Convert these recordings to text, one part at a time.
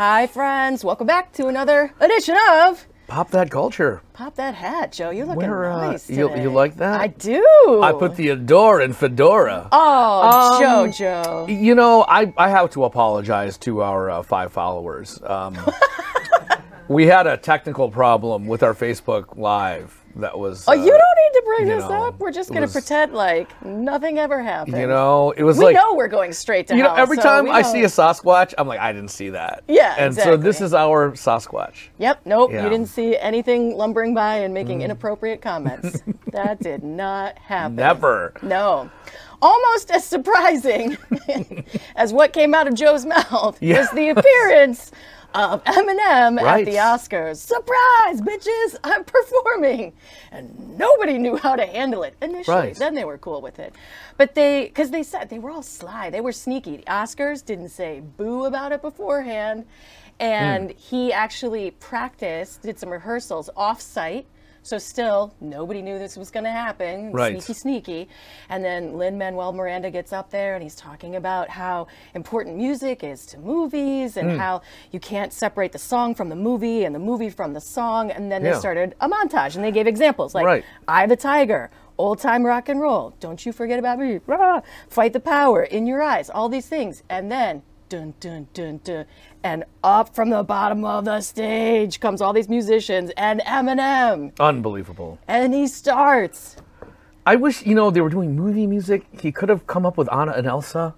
Hi, friends. Welcome back to another edition of Pop that culture. Pop That Hat, Joe. You're looking Where, uh, nice. you- today. you like that? I do. I put the adore in fedora. Oh, Um, JoJo. You know, I, I have to apologize to our uh, five followers. Um, we had a technical problem with our Facebook Live that was. Oh, you uh, don't need to bring you this know, up. We're just going to pretend like nothing ever happened. You know, it was we like. know we're going straight to you know, every so time I see a Sasquatch, I'm like, I didn't see that. Yeah, And so this is our Sasquatch. Yep, nope, Yeah. you didn't see anything lumbering by and making mm. inappropriate comments. that did not happen. Never. No. Almost as surprising as what came out of Joe's mouth Yeah. was the appearance of Eminem at the Oscars. Surprise, bitches! I'm performing, and nobody knew how to handle it initially. Right. Then they were cool with it, but they, because they said they were all sly, they were sneaky. The Oscars didn't say boo about it beforehand, and Hmm. he actually practiced, did some rehearsals off-site. So still, nobody knew this was going to happen. Right. Sneaky, sneaky. And then Lin Manuel Miranda gets up there and he's talking about how important music is to movies and hmm. how you can't separate the song from the movie and the movie from the song. And then Yeah. they started a montage and they gave examples like Right. "Eye of the Tiger," "Old Time Rock and Roll," "Don't You Forget About Me," rah, "Fight the Power," "In Your Eyes," all these things. And then dun dun dun dun, and up from the bottom of the stage comes all these musicians and Eminem, Unbelievable. and he starts. I wish, you know, they were doing movie music. He could have come up with Anna and Elsa.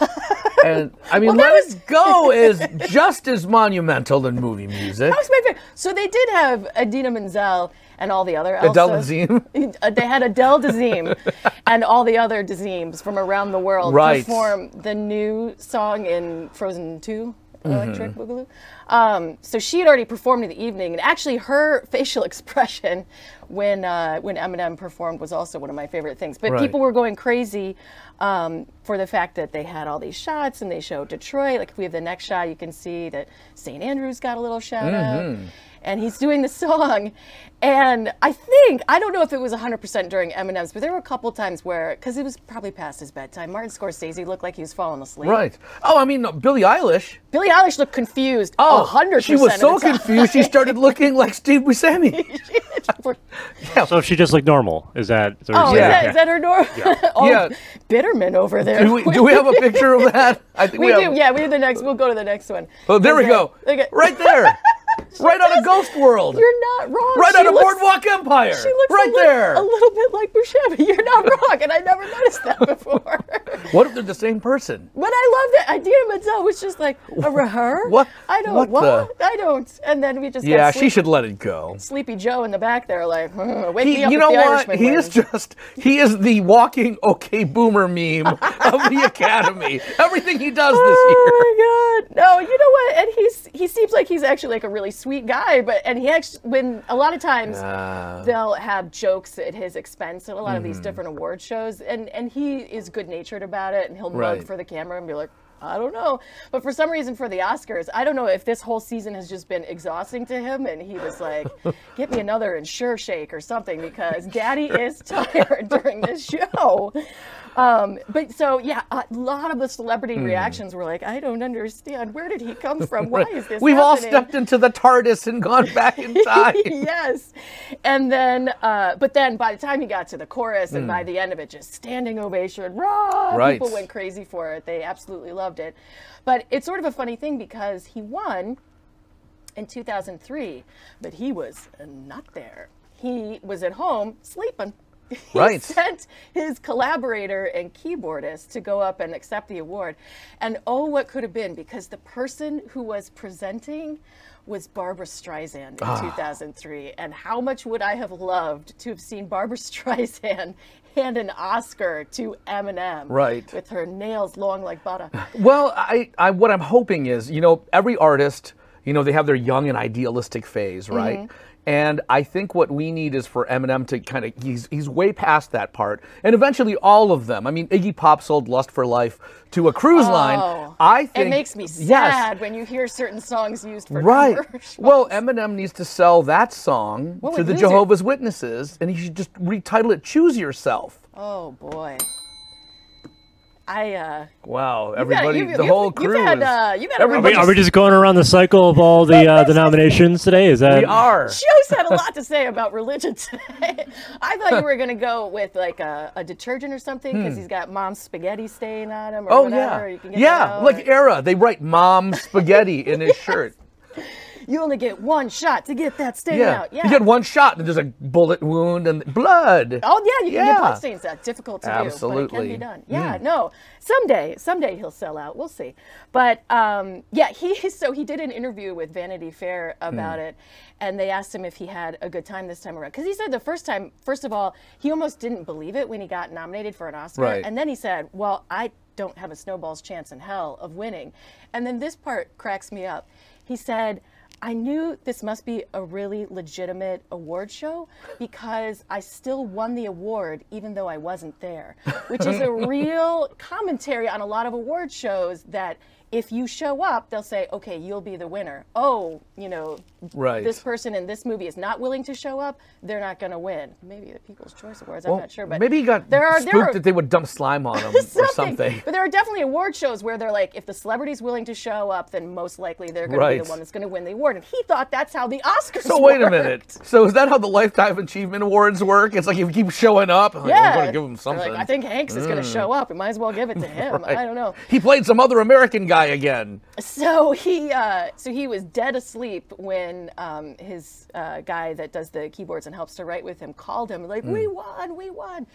and I mean, Well, Let that It Go is just as monumental than movie music. That was my favorite. So they did have Idina Menzel and all the other Elsa. Adele Dazeem? Uh, They had Adele Dazeem and all the other Dazeems from around the world Right. perform the new song in Frozen 2. Mm-hmm. Electric Boogaloo. Um, so she had already performed in the evening, and actually her facial expression when uh, when Eminem performed was also one of my favorite things. But Right. people were going crazy um, for the fact that they had all these shots, and they showed Detroit. Like if we have the next shot, you can see that St. Andrews got a little shout Mm-hmm. out, and he's doing the song. And I think I don't know if it was 100% during Eminem's, but there were a couple times where because it was probably past his bedtime. Martin Scorsese looked like he was falling asleep. Right. Oh, I mean, Billie Eilish. Billie Eilish looked confused. Oh, 100%. she was of so the time. confused. She started looking like Steve Buscemi. yeah. So if she just looked normal, is that? Oh, is Oh, Yeah. is, that, is that her door? oh, Yeah. Bitterman over there. do, we, do we have a picture of that? I think We, do. have- Yeah, we have the next. We'll go to the next one. Oh, there we Okay. go. Okay. Right there. Right out of Ghost World. You're not wrong. right She out of looks- Boardwalk Empire. She looks right a, there. a little bit like Buscemi. You're not wrong, and I never noticed that before. What if they're the same person? But I love that Idina Menzel was just like, a her? What- I don't. what What? I don't. And then we just Yeah, she should let it go. Sleepy Joe in the back there, like, "Hmm, wake He, me up you know what? Irishman He is just he is the walking okay boomer meme of the academy. Everything he does this year. Oh my god! No, you know what? And he's he seems like he's actually like a really sweet guy, but and he actually when a lot of times Ah. they'll have jokes at his expense at a lot of Mm-hmm. these different award shows, and and he is good natured about it, and he'll mug for the camera and be like. I don't know. But for some reason, for the Oscars, I don't know if this whole season has just been exhausting to him and he was like, get me another Ensure Shake or something because daddy is tired during this show. Um, but so, yeah, a lot of the celebrity Hmm. reactions were like, I don't understand. Where did he come from? Why is this We've all stepped into the TARDIS and gone back in time. yes. And then, uh, but then by the time he got to the chorus and Hmm. by the end of it, just standing ovation, rah! Right. People went crazy for it. They absolutely loved it. But it's sort of a funny thing because he won in 2003, but he was not there. He was at home sleeping. He Right. sent his collaborator and keyboardist to go up and accept the award. And oh, what could have been because the person who was presenting was Barbra Streisand in Ah. 2003. And how much would I have loved to have seen Barbra Streisand hand an Oscar to Eminem Right. with her nails long like butter? Well, I, I what I'm hoping is, you know, every artist, you know, they have their young and idealistic phase, right? Mm-hmm. And I think what we need is for Eminem to kind of he's he's way past that part, and eventually all of them. I mean, Iggy Pop sold "Lust for Life" to a cruise oh, line. Oh, I think it makes me yes, sad when you hear certain songs used for Right. Well, Eminem needs to sell that song What to the lose it? Jehovah's Witnesses, and he should just retitle it "Choose Yourself." Oh boy. I uh, Wow, you gotta- everybody, you- the you- whole you've crew had, is. uh, you gotta Are we, everybody- are we just going around the cycle of all the uh, the nominations today? Is that we are. Joe's had a lot to say about religion today. I thought you were gonna go with like a, a detergent or something because he's got mom's spaghetti stain on him or Oh whatever. yeah, You can get yeah, like or- era. They write "mom spaghetti" in his shirt. You only get one shot to get that stain Yeah. out. Yeah. you get one shot and there's a bullet wound and blood. Oh yeah, you can get blood stains. That's difficult to do, but it Absolutely. can be done. Yeah, no. Someday, someday he'll sell out. We'll see. But um, yeah, he so he did an interview with Vanity Fair about Hmm. it, and they asked him if he had a good time this time around. Because he said the first time, first of all, he almost didn't believe it when he got nominated for an Oscar, Right. and then he said, "Well, I don't have a snowball's chance in hell of winning." And then this part cracks me up. He said. I knew this must be a really legitimate award show because I still won the award even though I wasn't there, which is a real commentary on a lot of award shows that if you show up, they'll say, okay, you'll be the winner. Oh, you know, Right. this person in this movie is not willing to show up, they're not going to win. Maybe the People's Choice Awards, I'm not sure. But maybe he got there are, spooked there are, that they would dump slime on him or something. But there are definitely award shows where they're like, if the celebrity's willing to show up, then most likely they're going to be the one that's going to win the award. And he thought that's how the Oscars So wait a minute. So is that how the Lifetime Achievement Awards work? It's like if you keep showing up, like, Yeah. I'm going to give him something. Mm. Like, I think Hanks is going to show up. We might as well give it to him. Right. I don't know. He played some other American guy again. So he, uh, so he was dead asleep when um, his uh, guy that does the keyboards and helps to write with him called him like, "We won, we won,"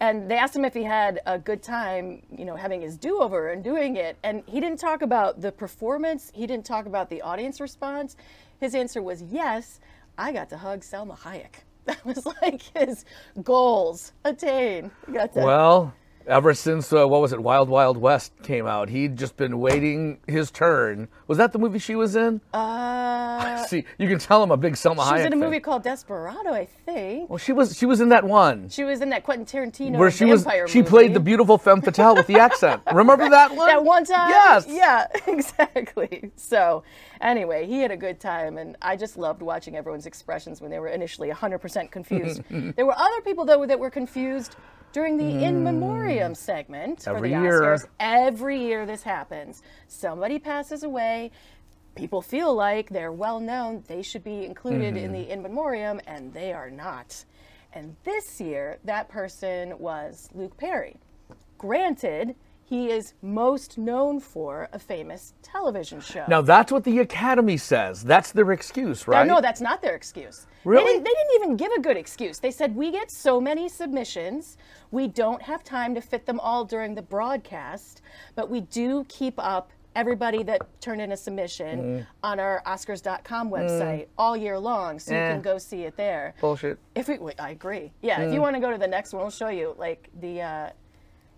and they asked him if he had a good time, you know, having his do-over and doing it, and he didn't talk about the performance. He didn't talk about the audience response. His answer was yes. I got to hug Salma Hayek. That was like his goals attained. Got to Well, ever since uh, what was it, Wild Wild West came out, he'd just been waiting his turn. Was that the movie she was in? uh, See, you can tell I'm a big Salma she Hayek was in a fan. movie called Desperado, I think. Well, she was she was in that one She was in that Quentin Tarantino where she was vampire she played the beautiful femme fatale with the accent. Remember that one? that one time. Yes. Yeah, exactly. So, anyway, he had a good time, and I just loved watching everyone's expressions when they were initially 100% confused. there were other people though that were confused during the in memoriam segment for Hmm. Every the year. Oscars. Every year this happens. Somebody passes away. People feel like they're well known. They should be included in Mm-hmm. the in memoriam, and they are not. And this year, that person was Luke Perry. Granted, he is most known for a famous television show. Now that's what the Academy says. That's their excuse, right? No, that's not their excuse. Really? They didn't, they didn't even give a good excuse. They said, We get so many submissions, we don't have time to fit them all during the broadcast, but we do keep up everybody that turned in a submission Mm. on our Oscars.com website all year long, so you Eh. can go see it there. Bullshit. If we, wait, I agree. Yeah, Mm. if you want to go to the next one, we'll show you. Like the, uh,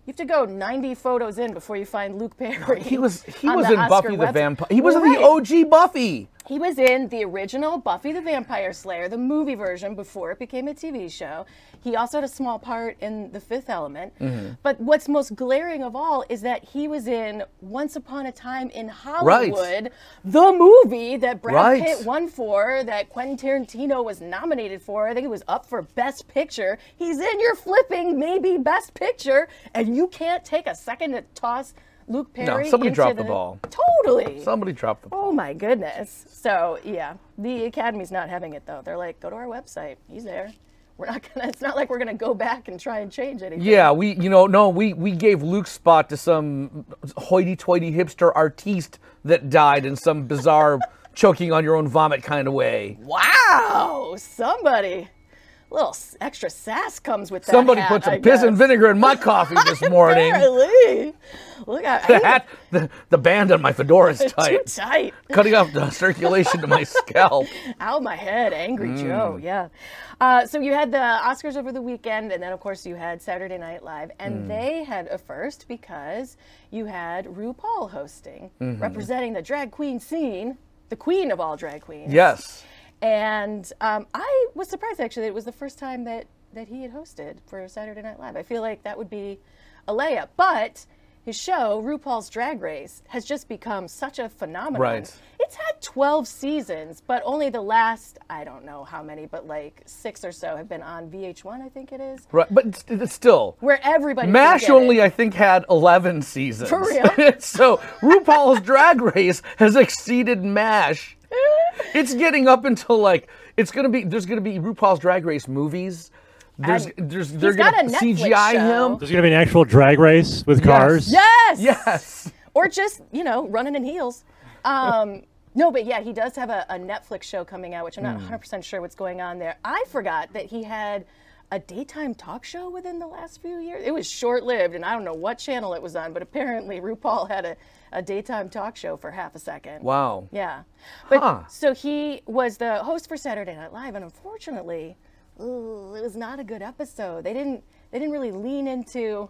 you have to go 90 photos in before you find Luke Perry. He was he was the in Oscar Buffy the. Vampire. He was in Right. the OG Buffy. He was in the original Buffy the Vampire Slayer, the movie version before it became a TV show. He also had a small part in The Fifth Element. Mm-hmm. But what's most glaring of all is that he was in Once Upon a Time in Hollywood, the movie that Brad Right. Pitt won for, that Quentin Tarantino was nominated for. I think it was up for Best Picture. He's in your flipping maybe Best Picture, and you can't take a second to toss Luke Perry. No, somebody dropped the ball. Totally. Somebody dropped the oh ball. Oh my goodness. So yeah, the Academy's not having it though. They're like, go to our website. He's there. We're not gonna. It's not like we're gonna go back and try and change anything. Yeah, we you know no we we gave Luke's spot to some hoity-toity hipster artiste that died in some bizarre choking on your own vomit kind of way. Wow. Somebody. A little extra sass comes with that. Somebody hat, put some I piss and vinegar in my coffee this morning. Apparently. Look at the hat, the, the band on my fedora is Too tight, tight. cutting off the circulation to my scalp. Out my head, Angry Mm. Joe. Yeah. Uh, so you had the Oscars over the weekend, and then of course you had Saturday Night Live, and Mm. they had a first because you had RuPaul hosting, Mm-hmm. representing the drag queen scene, the queen of all drag queens. Yes. And um, I was surprised actually that it was the first time that that he had hosted for Saturday Night Live. I feel like that would be a layup, but. His show, RuPaul's Drag Race, has just become such a phenomenon. Right. It's had 12 seasons, but only the last, I don't know how many, but like six or so have been on VH1, I think it is, Right, but it's, it's still. where everybody. MASH only, it. I think, had 11 seasons. For real? so RuPaul's Drag Race has exceeded MASH. It's getting up until like it's gonna be. There's gonna be RuPaul's Drag Race movies. There's, And there's, they're he's got gonna a Netflix CGI show. him. There's gonna be an actual drag race with cars. Yes! Yes. Or just, you know, running in heels. Um, no, but yeah, he does have a, a Netflix show coming out, which I'm not 100% sure what's going on there. I forgot that he had a daytime talk show within the last few years. It was short lived, and I don't know what channel it was on, but apparently RuPaul had a, a daytime talk show for half a second. Wow. Yeah. But Huh. so he was the host for Saturday Night Live, and unfortunately, ooh, it was not a good episode. They didn't they didn't really lean into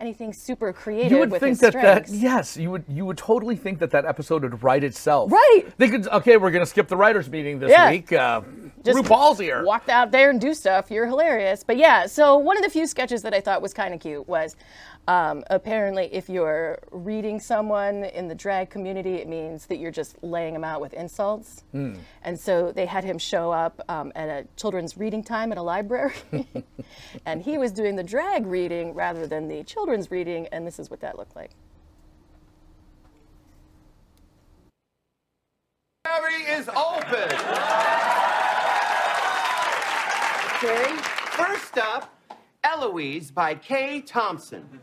anything super creative You would with think his that that yes, you would you would totally think that that episode would write itself. Right. They could okay, we're gonna skip the writers' meeting this Yeah. week. Uh, Just RuPaul's here. Walk out there and do stuff. You're hilarious. But yeah, so one of the few sketches that I thought was kind of cute was um, apparently if you're reading someone in the drag community, it means that you're just laying them out with insults. And so they had him show up um, at a children's reading time at a library. and he was doing the drag reading rather than the children's reading. And this is what that looked like. Library is open. Okay, first up, Eloise by Kay Thompson.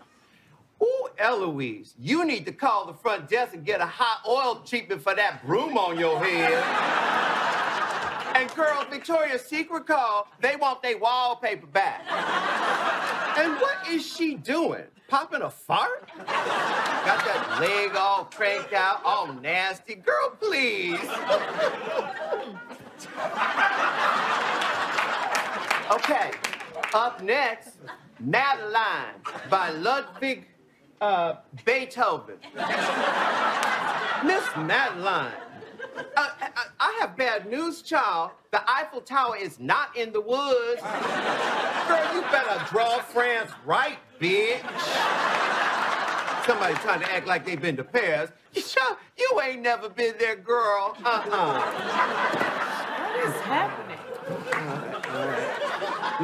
Ooh, Eloise, you need to call the front desk and get a hot oil treatment for that broom on your head. and girl, Victoria's Secret call, they want their wallpaper back. and what is she doing? Popping a fart? Got that leg all cranked out, all nasty. Girl, please. okay, up next, Madeline by Ludwig uh, Beethoven. Miss Madeline. Uh, I, I have bad news, child. The Eiffel Tower is not in the woods. Girl, you better draw France right, bitch. Somebody trying to act like they've been to Paris. You ain't never been there, girl. Uh-uh. What is happening?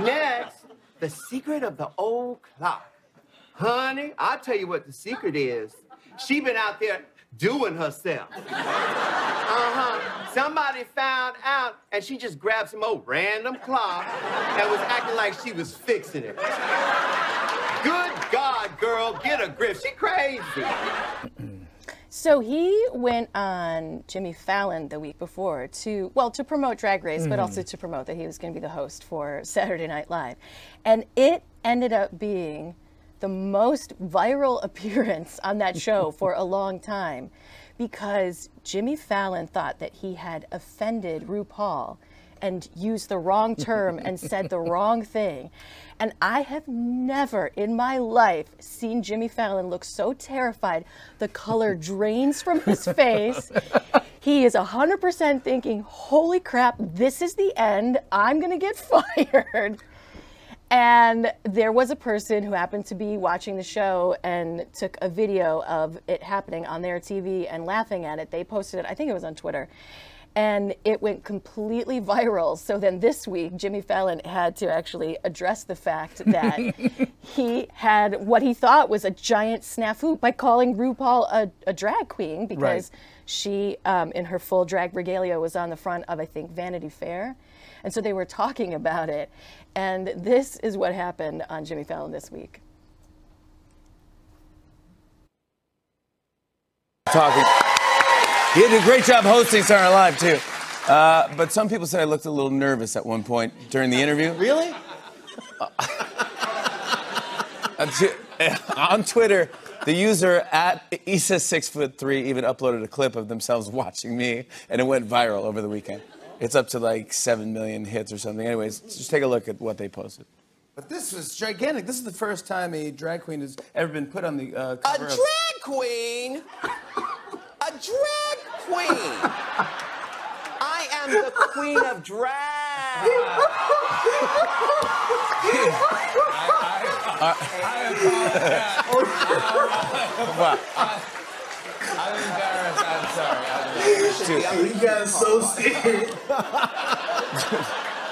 Next, the secret of the old clock. Honey, I'll tell you what the secret is. She been out there doing herself. Uh-huh. Somebody found out and she just grabbed some old random clock and was acting like she was fixing it. Good God, girl, get a grip. She crazy. So he went on Jimmy Fallon the week before to, well, to promote Drag Race, but also to promote that he was going to be the host for Saturday Night Live. And it ended up being the most viral appearance on that show for a long time because Jimmy Fallon thought that he had offended RuPaul and used the wrong term and said the wrong thing. And I have never in my life seen Jimmy Fallon look so terrified. The color drains from his face. He is 100% thinking, holy crap, this is the end. I'm going to get fired. And there was a person who happened to be watching the show and took a video of it happening on their TV and laughing at it. They posted it, I think it was on Twitter. And it went completely viral. So then this week, Jimmy Fallon had to actually address the fact that he had what he thought was a giant snafu by calling RuPaul a, a drag queen because she, um, in her full drag regalia, was on the front of, I think, Vanity Fair. And so they were talking about it. And this is what happened on Jimmy Fallon this week. talking. He did a great job hosting Saturday Night Live too. Uh, but some people said I looked a little nervous at one point during the interview. Really? Uh, on Twitter, the user at Issa six foot three even uploaded a clip of themselves watching me, and it went viral over the weekend. It's up to like seven million hits or something. Anyways, just take a look at what they posted. But this was gigantic. This is the first time a drag queen has ever been put on the uh, A cover of- drag queen? A drag queen? I am the queen of Drag. I am drag. I'm embarrassed. I'm Dude, You got so serious.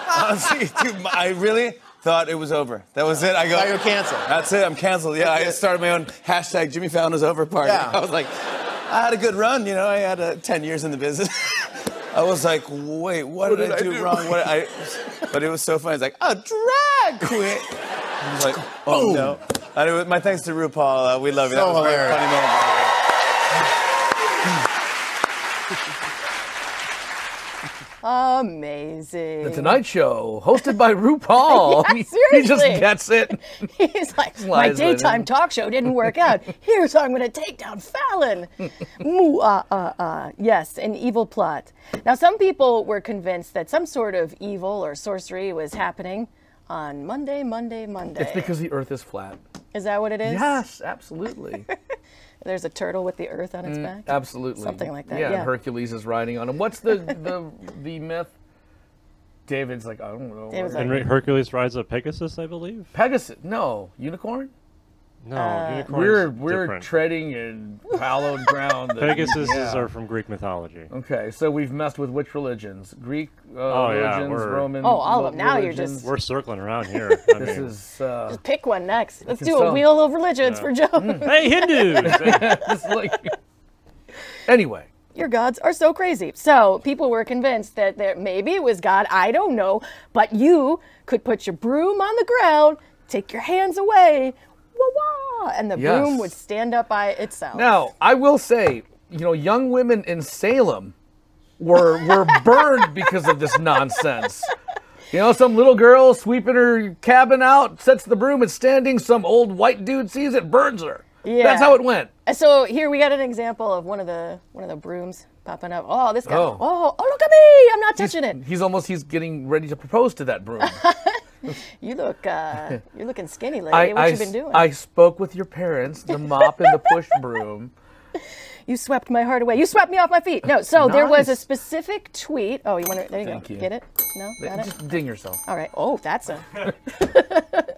honestly, dude, I really thought it was over. That was it. I go. Now you're canceled. That's it. I'm canceled. Yeah, I started my own hashtag Jimmy Fallon is over party. Yeah. I was like, I had a good run. You know, I had uh, 10 years in the business. I was like, wait, what, did, I, do, wrong? What I, but it was so funny. It's like a drag queen. I was like, oh no. And it was, my thanks to RuPaul. Uh, we love you. So that was a very hilarious. funny moment. Amazing. The Tonight Show, hosted by RuPaul. Yeah, he, he just gets it. He's like, my daytime talk show didn't work out. Here's how I'm going to take down Fallon. Moo, ah, ah, ah. Yes, an evil plot. Now, some people were convinced that some sort of evil or sorcery was happening on Monday, Monday, Monday. It's because the Earth is flat. is that what it is? Yes, absolutely. There's a turtle with the earth on its mm, back. Absolutely. Something like that, Yeah, yeah. Hercules is riding on him. What's the the the myth? David's like, I don't know. David's And Hercules rides a Pegasus, I believe. Pegasus. No, unicorn. No, Uh, unicorns We're we're different. treading in hallowed ground. that- Pegasus yeah. are from Greek mythology. Okay, so we've messed with which religions? Greek uh, Oh, yeah, religions, we're- Roman. Oh, all of them. Now you're just- We're circling around here. I This mean, is uh, Pick one next. Let's do a tell. wheel of religions for Joe. hey Hindus! like. Anyway, Your gods are so crazy. So people were convinced that there, maybe it was God. I don't know, but you could put your broom on the ground, take your hands away, wah wah, and the Yes. broom would stand up by itself. now I will say, you know, young women in Salem were were burned because of this nonsense. You know, some little girl sweeping her cabin out, sets the broom, it's standing. Some old white dude sees it, burns her. Yeah. That's how it went. Uh, so here we got an example of one of the one of the brooms popping up. Oh, this guy. Oh. Oh, oh, look at me! I'm not touching it. He's almost he's getting ready to propose to that broom. You look uh, you're looking skinny, lady. I, what I you been doing? I spoke with your parents, the mop and the push broom. You swept my heart away. You swept me off my feet. No, so there was a specific tweet. Oh, you want to? There you Thank go. you. Get it? No, got it. Just ding yourself. All right. Oh, that's a.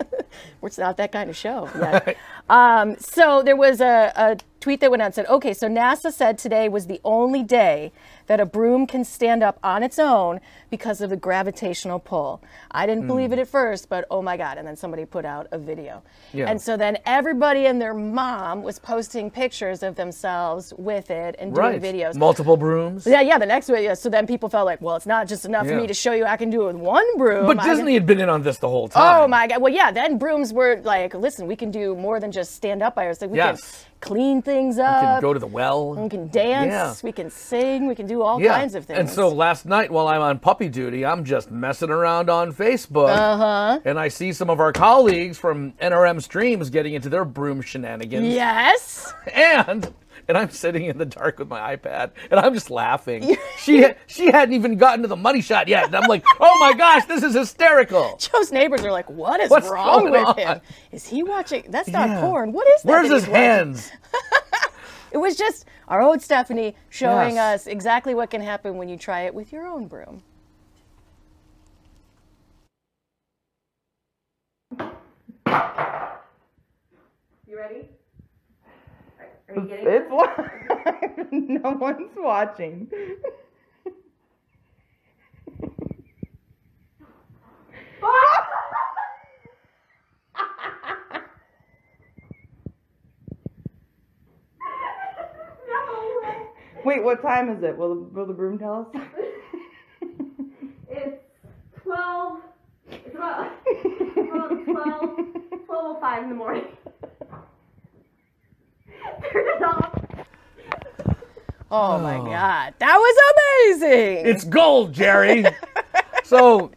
It's not that kind of show yet. um, so there was a, a tweet that went out and said, okay, so NASA said today was the only day that a broom can stand up on its own because of the gravitational pull. I didn't hmm. believe it at first, but oh my God. And then somebody put out a video. Yeah. And so then everybody and their mom was posting pictures of themselves with it and doing Right. videos. Multiple brooms. yeah, yeah, the next video. So then people felt like, well, it's not just enough for me to show you I can do it with one broom. But I can- Disney had been in on this the whole oh time. Oh my god! Well, yeah. Then brooms were like, listen, we can do more than just stand up by ourselves. We Yes. can clean things up. We can go to the well. we can dance. Yeah. We can sing. We can do all Yeah. kinds of things. And so last night while I'm on duty, I'm just messing around on Facebook. Uh-huh. And I see some of our colleagues from NRM Streams getting into their broom shenanigans. yes. And and I'm sitting in the dark with my iPad and I'm just laughing. she she hadn't even gotten to the money shot yet. And I'm like, "Oh my gosh, this is hysterical." Joe's neighbors are like, what is What's wrong with on? him? Is he watching? That's not Yeah. porn. What is that? Where's that his hands? It was just our old Stephanie showing Yes. us exactly what can happen when you try it with your own broom. You ready? Are you getting It's live. no one's watching. Wait, what time is it? Will the, will the broom tell us? It's 12. It's about, about 12, 12.05 in the morning. Turn it off. Oh my God, that was amazing! It's gold, Jerry. so,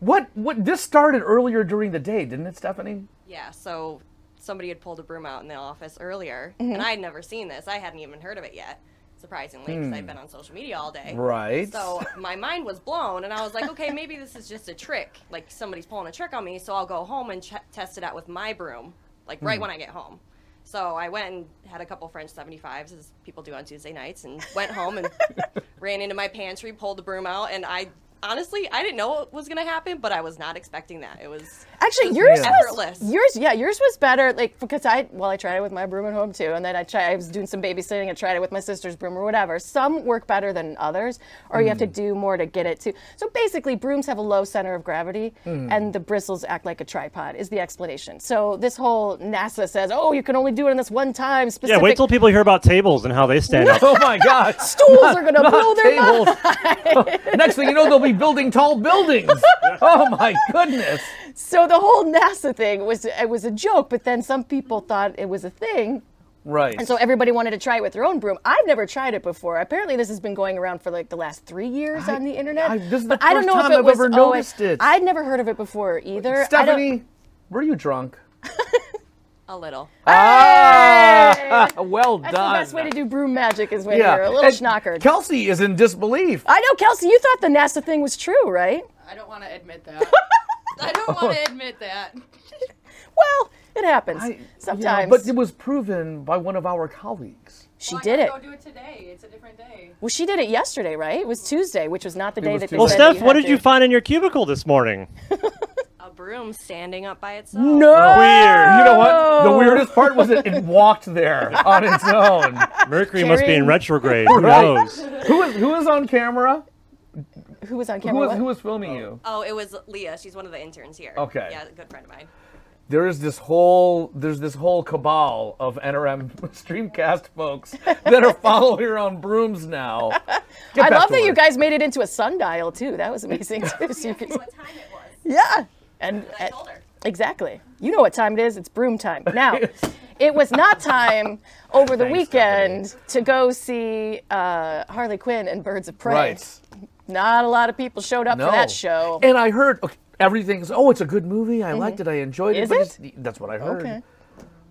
what what this started earlier during the day, didn't it, Stephanie? Yeah, so somebody had pulled a broom out in the office earlier, Mm-hmm. and I had never seen this. I hadn't even heard of it yet, surprisingly, because I've been on social media all day. Hmm. Right. So my mind was blown, and I was like, okay, maybe this is just a trick. Like somebody's pulling a trick on me, so I'll go home and ch- test it out with my broom, like right Hmm. when I get home. So I went and had a couple French 75s, as people do on Tuesday nights, and went home and ran into my pantry, pulled the broom out, and I honestly, I didn't know what was gonna happen, but I was not expecting that. It was Actually, yours Yeah. was Effortless. yours. Yeah, yours was better. Like because I well, I tried it with my broom at home too, and then I tried. I was doing some babysitting and tried it with my sister's broom or whatever. Some work better than others, or you have to mm. do more to get it to. So basically, brooms have a low center of gravity, mm. and the bristles act like a tripod. Is the explanation. So this whole NASA says, oh, you can only do it in this one time. Yeah, wait till people hear about tables and how they stand up. Oh my God! Stools are gonna blow their tables. Next thing you know, they'll be building tall buildings. Oh my goodness! So the whole NASA thing was it was a joke, but then some people thought it was a thing. Right. And so everybody wanted to try it with their own broom. I've never tried it before. Apparently, this has been going around for like the last three years on the internet. I- this is but the I don't first know time if it I've was ever oh, noticed it. I'd never heard of it before either. Stephanie, were you drunk? a little. Ah, well That's done. the best way to do broom magic is when yeah. you're a little and schnockered. Kelsey is in disbelief. I know, Kelsey, you thought the NASA thing was true, right? I don't want to admit that. I don't want to admit that. Well, it happens I- yeah, sometimes. but it was proven by one of our colleagues. she Well, I did it. gotta Go do it today. It's a different day. Well, she did it yesterday, right? It was Tuesday, which was not the day was that they Well, Tuesday. said that Steph, what had did you find in your cubicle this morning? A broom standing up by itself. No. Weird. You know what? The weirdest part was it, it walked there on its own. Mercury must be in retrograde. Who Right. knows? Who is who is on camera? Who was on Who camera? was who was filming you? Oh, it was Leah. She's one of the interns here. Okay. Yeah, a good friend of mine. There is this whole there's this whole cabal of NRM Streamcast folks that are following her on brooms now. Get I back love to that you work. guys made it into a sundial too. That was amazing too. So you could- What time it was? yeah, and I uh, told her. exactly. You know what time it is? It's broom time. Now, it was not time over the Thanks, weekend to go see uh, Harley Quinn and Birds of Prey. Right. Not a lot of people showed up No. for that show. And I heard okay, everything's oh, it's a good movie. I liked it. I enjoyed it. Is but it? it's- That's what I heard. Okay.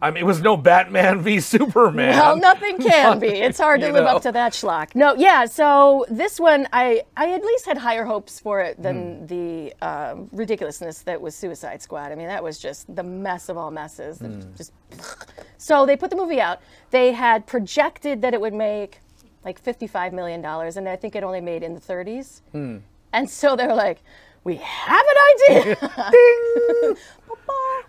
I mean, it was no Batman v Superman. Well, nothing can be. It's hard to live know. up to that schlock. No, yeah. So this one, I I at least had higher hopes for it than the um, ridiculousness that was Suicide Squad. I mean, that was just the mess of all messes. Hmm. Just so they put the movie out. They had projected that it would make like fifty-five million dollars, and I think it only made in the 30s. Hmm. And so they're like, "We have an idea." Ding!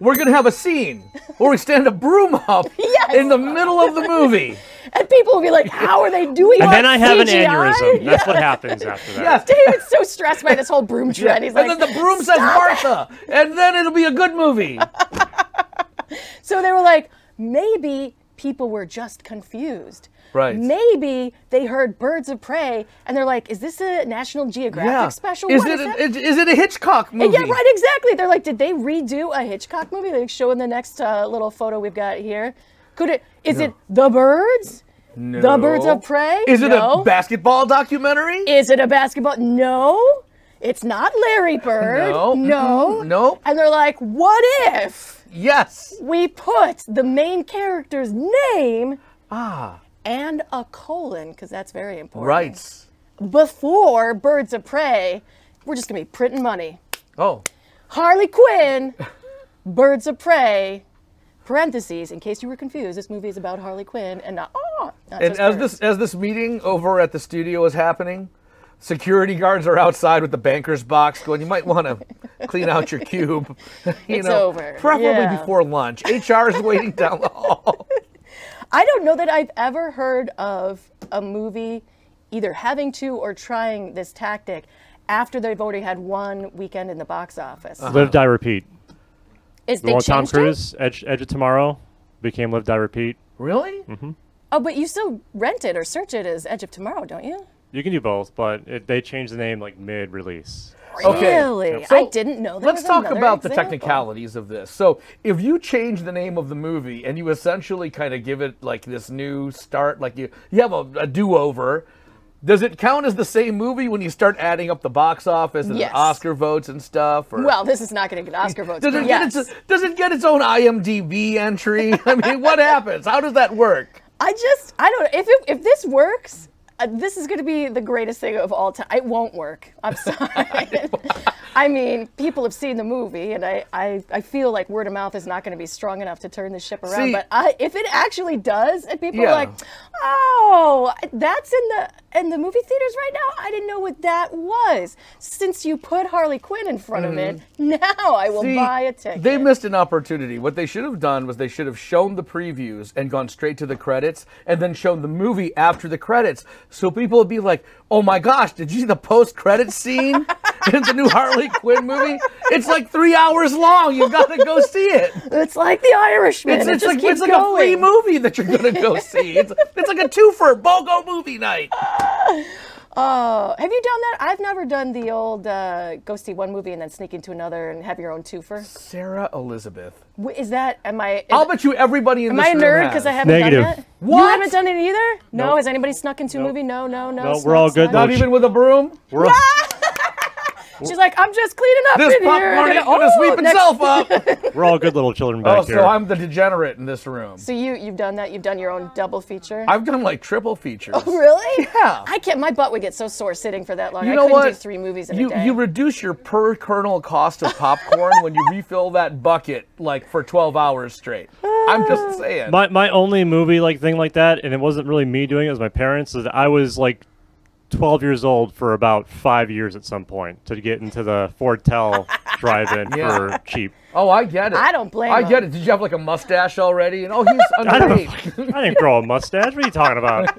We're gonna have a scene where we stand a broom up Yes. in the middle of the movie. and people will be like, "How are they doing And then I have an CGI?" aneurysm. That's what happens after that. Yes. David's so stressed by this whole broom trend. He's and like, then the broom says "Stop it." Martha, and then it'll be a good movie. So they were like, maybe people were just confused. Right. Maybe they heard Birds of Prey and they're like, is this a National Geographic yeah. special? Is What it, that?" is, is it a Hitchcock movie? And Yeah, right, exactly. They're like, did they redo a Hitchcock movie? They show in the next uh, little photo we've got here. Could it? Is it The Birds? The Birds of Prey? Is it No. a basketball documentary? Is it a basketball? No. It's not Larry Bird. No. No. Nope. And they're like, what if yes. we put the main character's name Ah, and a colon, because that's very important. right. Before Birds of Prey, we're just gonna be printing money. Oh, Harley Quinn, Birds of Prey, parentheses, in case you were confused, this movie is about Harley Quinn and not, oh, not and as birds. this as this meeting over at the studio is happening, security guards are outside with the banker's box, going, "You might want to clean out your cube." you It's know, over. preferably Yeah. before lunch. HR is waiting down the hall. I don't know that I've ever heard of a movie either having to or trying this tactic after they've already had one weekend in the box office. Uh-huh. Live, die, repeat. Is The they one with Tom changed it? Cruise, Edge, Edge of Tomorrow, became Live, die, repeat. Really? Oh, but you still rent it or search it as Edge of Tomorrow, don't you? You can do both, but it, they changed the name like mid-release. Okay. Really? So, I didn't know. There Let's was talk another about the technicalities of this. So, if you change the name of the movie and you essentially kind of give it like this new start, like you you have a, a do-over, does it count as the same movie when you start adding up the box office and Yes. the Oscar votes and stuff? Or Well, this is not going to get Oscar votes. does it yes. get its does it get its own IMDb entry? I mean, what happens? How does that work? I just, I don't know. If, it, if this works, uh, this is going to be the greatest thing of all time. It won't work. I'm sorry. I mean, people have seen the movie, and I, I, I feel like word of mouth is not going to be strong enough to turn the ship around. See- but I, if it actually does, and people Yeah. are like, oh, that's in the in the movie theaters right now. I didn't know what that was. Since you put Harley Quinn in front of it, now I will Mm-hmm. See, buy a ticket. They missed an opportunity. What they should have done was they should have shown the previews and gone straight to the credits and then shown the movie after the credits. So people would be like, oh my gosh, did you see the post credit scene in the new Harley Quinn movie? It's like three hours long. You've got to go see it. it's like The Irishman. It's, it it's just like, it's like a free movie that you're going to go see. It's, it's like a twofer, BOGO movie night. Oh, have you done that? I've never done the old uh, go see one movie and then sneak into another and have your own twofer. Sarah Elizabeth. W- Is that? Am I? Is, I'll bet you everybody in am this I a room nerd has. because I haven't Negative. done that? You What? haven't done it either? No. Nope. Has anybody snuck into a movie? No, no, no. No, snuck, we're all good. snuck. Not even with a broom? We're all, She's like, I'm just cleaning up This in here. popcorn and ain't then- gonna oh, sweep next- itself up. we're all good little children back Oh, here. so I'm the degenerate in this room. So you you've done that? You've done your own double feature? I've done like triple features. Oh really? Yeah. I can't. My butt would get so sore sitting for that long. You I know couldn't what? do three movies in you, a day. You reduce your per kernel cost of popcorn when you refill that bucket like for 12 hours straight. I'm just ah. saying. my my only movie like thing like that, and it wasn't really me doing it. It was my parents. Is I was like 12 years old for about five years at some point to get into the Ford Tel drive-in Yeah. for cheap. oh, I get it. I don't blame I him. get it. Did you have like a mustache already? And oh, he's I underage. I didn't grow a mustache. What are you talking about?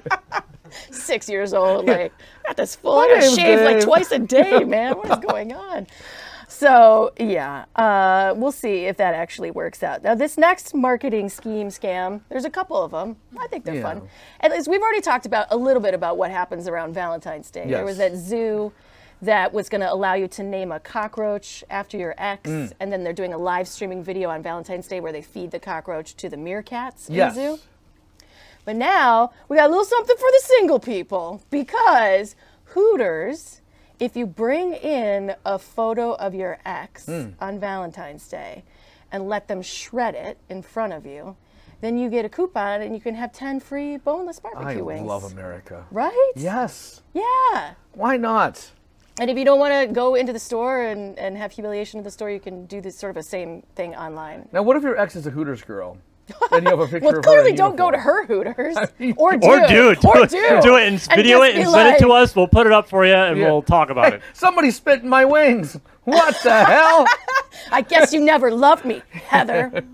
Six years old, like got this full. My I gotta name's shave like twice a day, man. What is going on? So yeah, uh, we'll see if that actually works out. Now, this next marketing scheme scam, there's a couple of them. I think they're Yeah. fun. At least we've already talked about a little bit about what happens around Valentine's Day. There was that zoo that was going to allow you to name a cockroach after your ex, Mm. and then they're doing a live streaming video on Valentine's Day where they feed the cockroach to the meerkats Yes. in the zoo. But now we got a little something for the single people because Hooters, if you bring in a photo of your ex Hmm. on Valentine's Day and let them shred it in front of you, then you get a coupon and you can have 10 free boneless I barbecue wings. love America. Right? Yes. Yeah. Why not? And if you don't want to go into the store and, and have humiliation at the store, you can do this sort of a same thing online. Now, what if your ex is a Hooters girl? And you have a picture Well, of her clearly in don't go to her Hooters. mean- or dude. Or dude, do, Or it, dude. do it and video just it and send it to us. We'll put it up for you and Yeah. we'll talk about Hey, it. somebody spit in my wings. What the hell? I guess you never loved me, Heather.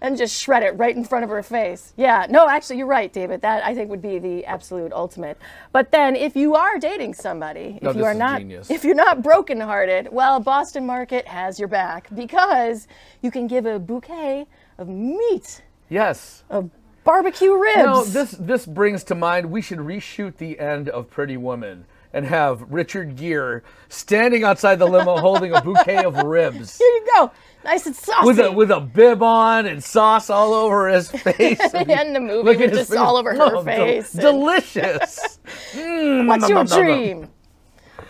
And just shred it right in front of her face. Yeah, no, actually, you're right, David. That I think would be the absolute ultimate. But then, if you are dating somebody, No, if you are not, genius. if you're not brokenhearted, well, Boston Market has your back because you can give a bouquet of meat, Yes. of barbecue ribs. No, this this brings to mind we should reshoot the end of Pretty Woman and have Richard Gere standing outside the limo holding a bouquet of ribs Here you go, nice and saucy. with a with a bib on and sauce all over his face. and the movie was just face. all over her Oh, del- face. and- delicious. Mm, What's your dream?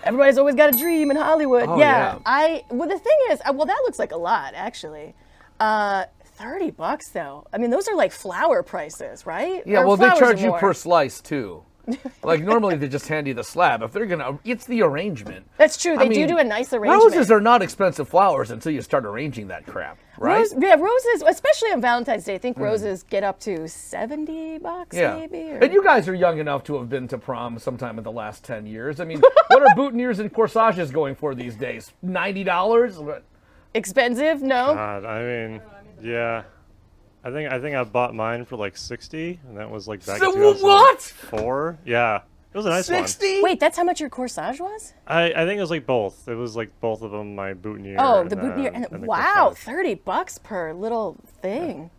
Everybody's always got a dream in Hollywood. Oh, yeah, yeah. I. Well, the thing is, uh, well, that looks like a lot actually. Uh, Thirty bucks though. I mean, those are like flour prices, right? Yeah, Or well, they charge you per slice too. like normally they just hand you the slab. If they're gonna, it's the arrangement. That's true. I They do mean, do a nice arrangement. Roses are not expensive flowers until you start arranging that crap, right? Rose, yeah, roses, especially on Valentine's Day. I think hmm. roses get up to seventy bucks, Yeah. maybe. Or... And you guys are young enough to have been to prom sometime in the last 10 years. I mean, what are boutonnieres and corsages going for these days? $90? expensive? No. God, I mean, yeah. I think I think I bought mine for like sixty, and that was like back So in what? 2004. Yeah, it was a nice one. 60? Wait, that's how much your corsage was? I, I think it was like both. It was like both of them, my boutonniere. Oh, the boutonniere. Uh, then- And, and wow, corsage. thirty bucks per little thing.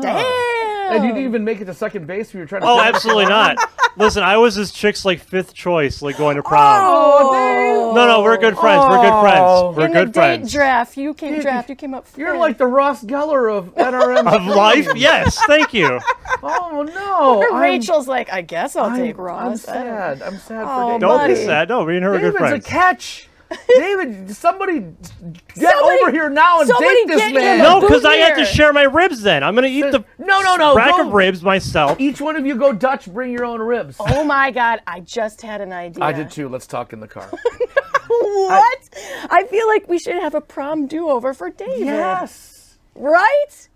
Damn. And you didn't even make it to second base when you were trying to. Oh, absolutely line? not. Listen, I was this chick's like fifth choice, like going to prom. Oh, Dave. No, no, we're good friends. We're good Oh. friends. We're In good the date friends. draft, you came You- draft. You came up. You're fifth. like the Ross Geller of NRM. Of life, yes. Thank you. Oh, no. I'm- Rachel's like, I guess I'll I'm, take I'm Ross. I don't- sad. I'm sad Oh, for David. Don't buddy. be sad. No, me and her are good David's a catch. David, somebody get Somebody- over here now and somebody date this man. No, because I have to share my ribs. Then I'm gonna eat the No, no, no. rack go- of ribs myself. Each one of you go Dutch, bring your own ribs. Oh my God! I just had an idea. I did too. Let's talk in the car. What? I, feel like we should have a prom do-over for David. Yes. Right?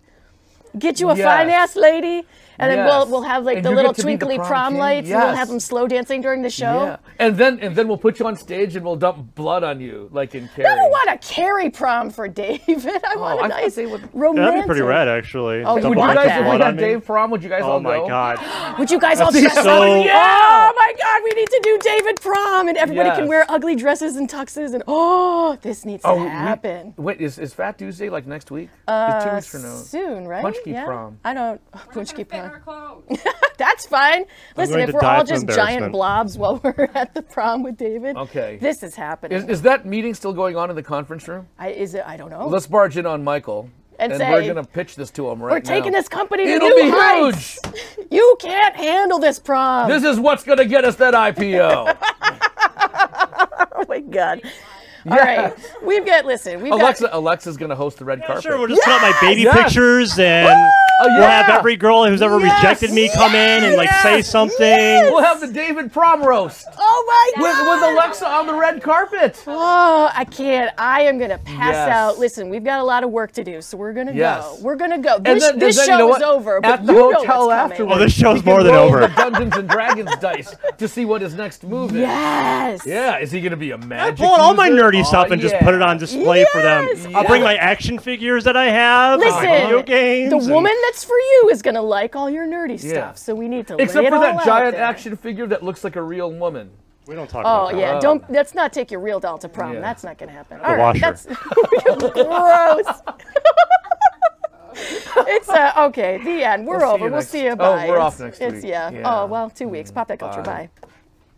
Get you a Yes. fine ass lady, and then we'll we'll have like And the little get to be the twinkly prom prom, king. lights, and we'll have them slow dancing during the show. Yeah. And then and then we'll put you on stage and we'll dump blood on you like in Carrie. I don't want a carry prom for David. I want I a thought nice would- romantic. That'd be pretty rad, actually. Oh, Would you guys of if we had. Dave prom? Would you guys all Oh my god. Would you guys all That'd be dress so- up? Yeah. Oh my God, we need to do David prom, and everybody Yes. can wear ugly dresses and tuxes, and oh, this needs Oh, to we- happen. Wait, is, is Fat Tuesday like next week? It's two Uh, weeks from now. soon, right? Punchki yeah. prom. I don't. Oh, we're Punchki gonna fit prom. our clothes. That's fine. Listen, if we're all just giant blobs while we're at the prom with David, Okay. this is happening. Is, is that meeting still going on in the conference room? I, is it? I don't know. Let's barge in on Michael. And say we're gonna pitch this to him right we're taking now. this company to It'll new be heights. You can't handle this prom. This is what's gonna get us that IPO. oh my God. All right, we've got. Listen, we've got Alexa, got. Alexa's gonna host the red carpet. Sure, we'll just put up my baby Yes! pictures and Oh, we'll have every girl who's ever Yes! rejected me come in and like say Yes! something. We'll have the David prom roast Oh my with, God. with Alexa on the red carpet. Oh, I can't. I am gonna pass Yes. out. Listen, we've got a lot of work to do, so we're gonna Yes. go. We're gonna go. This, then, this then, show you know is over, but At the you hotel what's afterwards. Oh, this show's we more than roll over. The Dungeons and Dragons dice to see what his next move is. Yes. Yeah, is he gonna be a magic? Pull out all my nerdy Oh, stuff and just put it on display for them. Yes. I'll bring my action figures that I have, Listen, video games. the and- woman that's for you is gonna like all your nerdy Yeah. stuff, so we need to Except lay it for all that out giant there. action figure that looks like a real woman. We don't talk Oh about that. yeah, Oh. don't. Let's not take your real doll to prom. Yeah. That's not gonna happen. All right, washer. that's gross. it's uh, okay. The end. We're We'll over. you we'll next- see you. oh, Bye. we're It's- off next It's week. yeah. Yeah. Oh well, two weeks. Pop that culture. Bye. Bye.